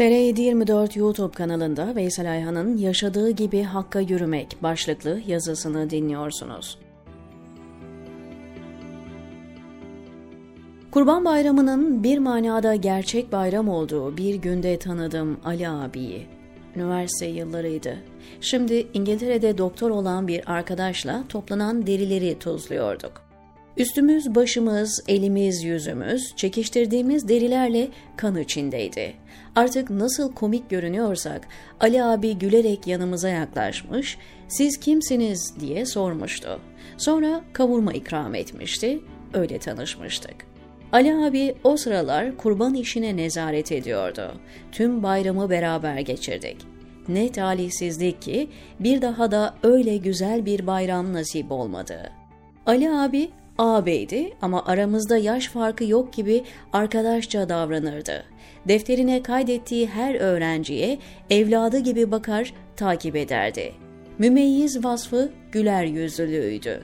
TR724 YouTube kanalında Veysel Ayhan'ın Yaşadığı Gibi Hakka Yürümek başlıklı yazısını dinliyorsunuz. Kurban Bayramı'nın bir manada gerçek bayram olduğu bir günde tanıdım Ali abiyi. Üniversite yıllarıydı. Şimdi İngiltere'de doktor olan bir arkadaşla toplanan derileri tozluyorduk. Üstümüz, başımız, elimiz, yüzümüz çekiştirdiğimiz derilerle kan içindeydi. Artık nasıl komik görünüyorsak Ali abi gülerek yanımıza yaklaşmış, "Siz kimsiniz?" diye sormuştu. Sonra kavurma ikram etmişti. Öyle tanışmıştık. Ali abi o sıralar kurban işine nezaret ediyordu. Tüm bayramı beraber geçirdik. Ne talihsizlik ki bir daha da öyle güzel bir bayram nasip olmadı. Ali abi ağabeydi ama aramızda yaş farkı yok gibi arkadaşça davranırdı. Defterine kaydettiği her öğrenciye evladı gibi bakar, takip ederdi. Mümeyyiz vasfı güler yüzlülüğüydü.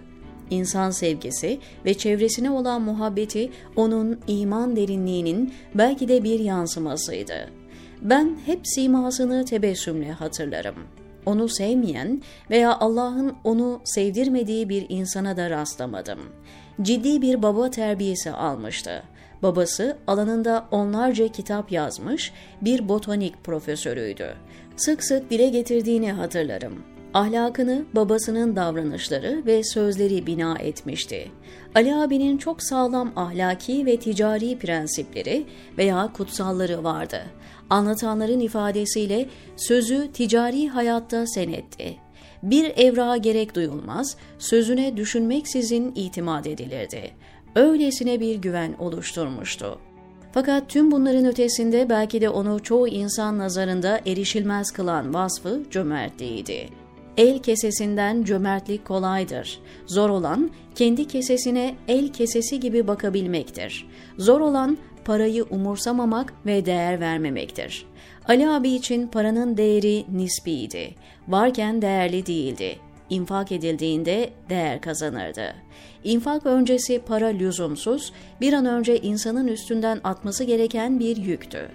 İnsan sevgisi ve çevresine olan muhabbeti onun iman derinliğinin belki de bir yansımasıydı. Ben hep simasını tebessümle hatırlarım.'' onu sevmeyen veya Allah'ın onu sevdirmediği bir insana da rastlamadım. Ciddi bir baba terbiyesi almıştı. Babası alanında onlarca kitap yazmış bir botanik profesörüydü. Sık sık dile getirdiğini hatırlarım. Ahlakını babasının davranışları ve sözleri bina etmişti. Ali abinin çok sağlam ahlaki ve ticari prensipleri veya kutsalları vardı. Anlatanların ifadesiyle sözü ticari hayatta senetti. Bir evrağa gerek duyulmaz, sözüne düşünmeksizin itimat edilirdi. Öylesine bir güven oluşturmuştu. Fakat tüm bunların ötesinde belki de onu çoğu insan nazarında erişilmez kılan vasfı cömertliğiydi. El kesesinden cömertlik kolaydır. Zor olan kendi kesesine el kesesi gibi bakabilmektir. Zor olan parayı umursamamak ve değer vermemektir. Ali abi için paranın değeri nisbiydi. Varken değerli değildi. İnfak edildiğinde değer kazanırdı. İnfak öncesi para lüzumsuz, bir an önce insanın üstünden atması gereken bir yüktü.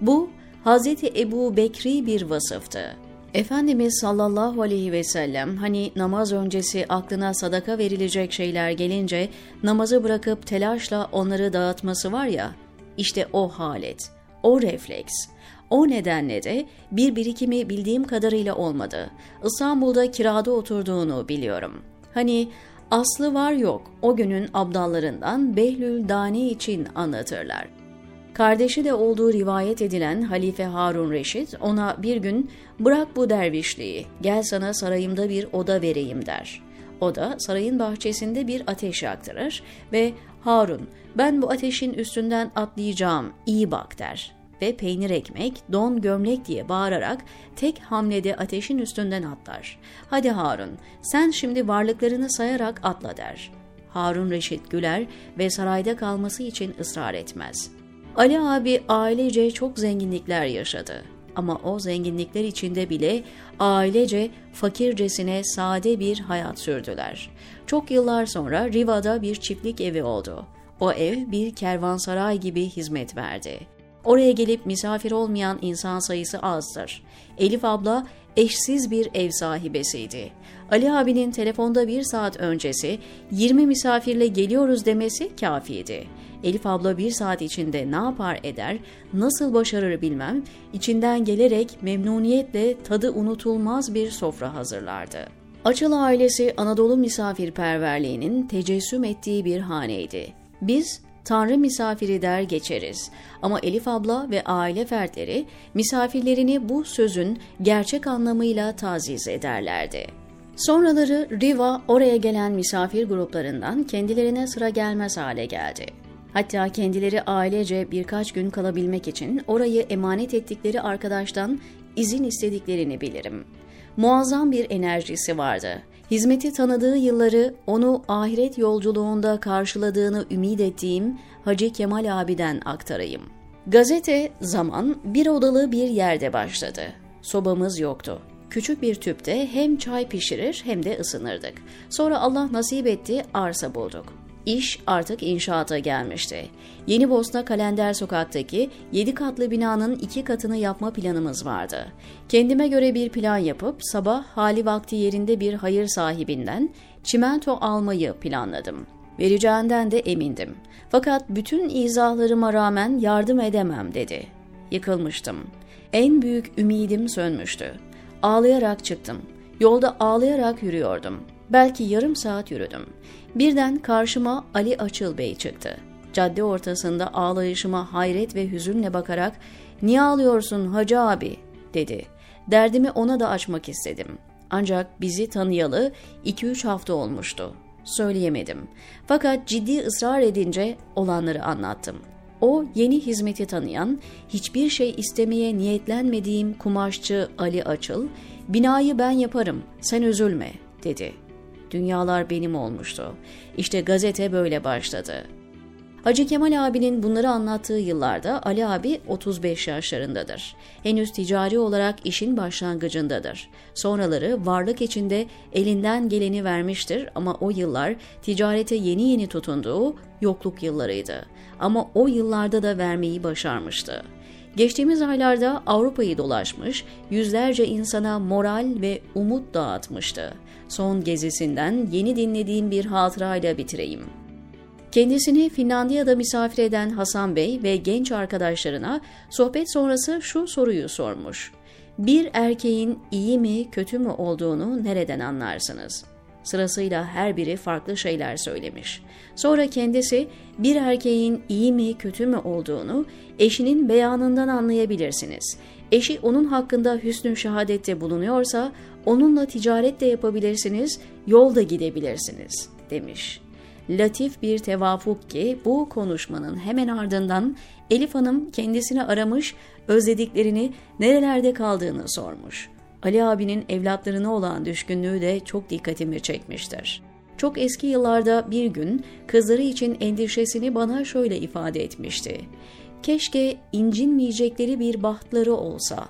Bu, Hz. Ebu Bekri bir vasıftı. Efendimiz sallallahu aleyhi ve sellem hani namaz öncesi aklına sadaka verilecek şeyler gelince namazı bırakıp telaşla onları dağıtması var ya, işte o halet, o refleks. O nedenle de bir birikimi bildiğim kadarıyla olmadı. İstanbul'da kirada oturduğunu biliyorum. Hani aslı var yok o günün abdallarından Behlül Dani için anlatırlar. Kardeşi de olduğu rivayet edilen Halife Harun Reşit ona bir gün bırak bu dervişliği gel sana sarayımda bir oda vereyim der. O da sarayın bahçesinde bir ateş yaktırır ve Harun ben bu ateşin üstünden atlayacağım iyi bak der ve peynir ekmek, don gömlek diye bağırarak tek hamlede ateşin üstünden atlar. Hadi Harun sen şimdi varlıklarını sayarak atla der. Harun Reşit güler ve sarayda kalması için ısrar etmez. Ali abi ailece çok zenginlikler yaşadı. Ama o zenginlikler içinde bile ailece fakircesine sade bir hayat sürdüler. Çok yıllar sonra Riva'da bir çiftlik evi oldu. O ev bir kervansaray gibi hizmet verdi. Oraya gelip misafir olmayan insan sayısı azdır. Elif abla eşsiz bir ev sahibesiydi. Ali abinin telefonda bir saat öncesi 20 misafirle geliyoruz demesi kafiydi. Elif abla bir saat içinde ne yapar eder, nasıl başarır bilmem, içinden gelerek memnuniyetle tadı unutulmaz bir sofra hazırlardı. Açıl ailesi Anadolu misafirperverliğinin tecessüm ettiği bir haneydi. Biz Tanrı misafiri der geçeriz. Ama Elif abla ve aile fertleri misafirlerini bu sözün gerçek anlamıyla taziz ederlerdi. Sonraları Riva oraya gelen misafir gruplarından kendilerine sıra gelmez hale geldi. Hatta kendileri ailece birkaç gün kalabilmek için orayı emanet ettikleri arkadaştan izin istediklerini bilirim. Muazzam bir enerjisi vardı. Hizmeti tanıdığı yılları onu ahiret yolculuğunda karşıladığını ümit ettiğim Hacı Kemal abiden aktarayım. Gazete Zaman bir odalı bir yerde başladı. Sobamız yoktu. Küçük bir tüpte hem çay pişirir hem de ısınırdık. Sonra Allah nasip etti arsa bulduk. İş artık inşaata gelmişti. Yeni Bosna Kalender Sokak'taki 7 katlı binanın iki katını yapma planımız vardı. Kendime göre bir plan yapıp sabah hali vakti yerinde bir hayır sahibinden çimento almayı planladım. Vereceğinden de emindim. Fakat bütün izahlarıma rağmen yardım edemem dedi. Yıkılmıştım. En büyük ümidim sönmüştü. Ağlayarak çıktım. Yolda ağlayarak yürüyordum. Belki yarım saat yürüdüm. Birden karşıma Ali Açıl Bey çıktı. Cadde ortasında ağlayışıma hayret ve hüzünle bakarak ''Niye ağlıyorsun hacı abi?'' dedi. Derdimi ona da açmak istedim. Ancak bizi tanıyalı 2-3 hafta olmuştu. Söyleyemedim. Fakat ciddi ısrar edince olanları anlattım. O yeni hizmeti tanıyan, hiçbir şey istemeye niyetlenmediğim kumaşçı Ali Açıl, binayı ben yaparım, sen üzülme, dedi. Dünyalar benim olmuştu. İşte gazete böyle başladı. Hacı Kemal abinin bunları anlattığı yıllarda Ali abi 35 yaşlarındadır. Henüz ticari olarak işin başlangıcındadır. Sonraları varlık içinde elinden geleni vermiştir ama o yıllar ticarete yeni yeni tutunduğu yokluk yıllarıydı. Ama o yıllarda da vermeyi başarmıştı. Geçtiğimiz aylarda Avrupa'yı dolaşmış, yüzlerce insana moral ve umut dağıtmıştı. Son gezisinden yeni dinlediğim bir hatırayla bitireyim. Kendisini Finlandiya'da misafir eden Hasan Bey ve genç arkadaşlarına sohbet sonrası şu soruyu sormuş. Bir erkeğin iyi mi kötü mü olduğunu nereden anlarsınız? Sırasıyla her biri farklı şeyler söylemiş. Sonra kendisi bir erkeğin iyi mi kötü mü olduğunu eşinin beyanından anlayabilirsiniz. Eşi onun hakkında hüsnü şehadette bulunuyorsa onunla ticaret de yapabilirsiniz, yolda gidebilirsiniz demiş.'' latif bir tevafuk ki bu konuşmanın hemen ardından Elif Hanım kendisini aramış, özlediklerini, nerelerde kaldığını sormuş. Ali abinin evlatlarına olan düşkünlüğü de çok dikkatimi çekmiştir. Çok eski yıllarda bir gün kızları için endişesini bana şöyle ifade etmişti. Keşke incinmeyecekleri bir bahtları olsa.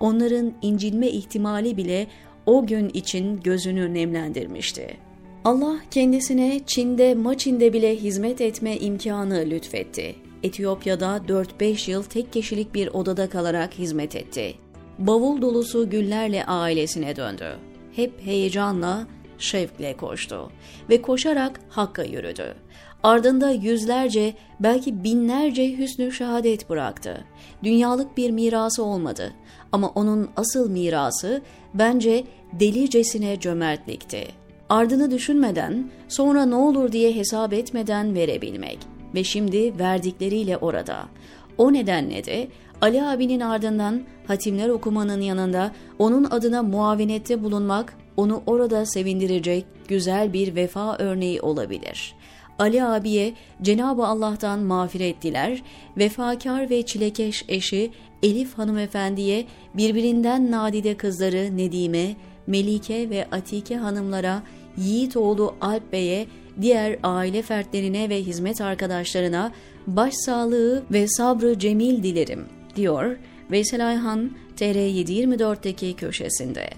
Onların incinme ihtimali bile o gün için gözünü nemlendirmişti.'' Allah kendisine Çin'de Maçin'de bile hizmet etme imkanı lütfetti. Etiyopya'da 4-5 yıl tek kişilik bir odada kalarak hizmet etti. Bavul dolusu güllerle ailesine döndü. Hep heyecanla, şevkle koştu ve koşarak Hakk'a yürüdü. Ardında yüzlerce, belki binlerce hüsnü şehadet bıraktı. Dünyalık bir mirası olmadı ama onun asıl mirası bence delicesine cömertlikti ardını düşünmeden, sonra ne olur diye hesap etmeden verebilmek ve şimdi verdikleriyle orada. O nedenle de Ali abinin ardından hatimler okumanın yanında onun adına muavinette bulunmak onu orada sevindirecek güzel bir vefa örneği olabilir. Ali abiye Cenab-ı Allah'tan mağfiret diler, vefakar ve çilekeş eşi Elif hanımefendiye birbirinden nadide kızları Nedime, Melike ve Atike hanımlara Yiğitoğlu Alp Bey'e, diğer aile fertlerine ve hizmet arkadaşlarına başsağlığı ve sabrı cemil dilerim, diyor Veysel Ayhan TR724'deki köşesinde.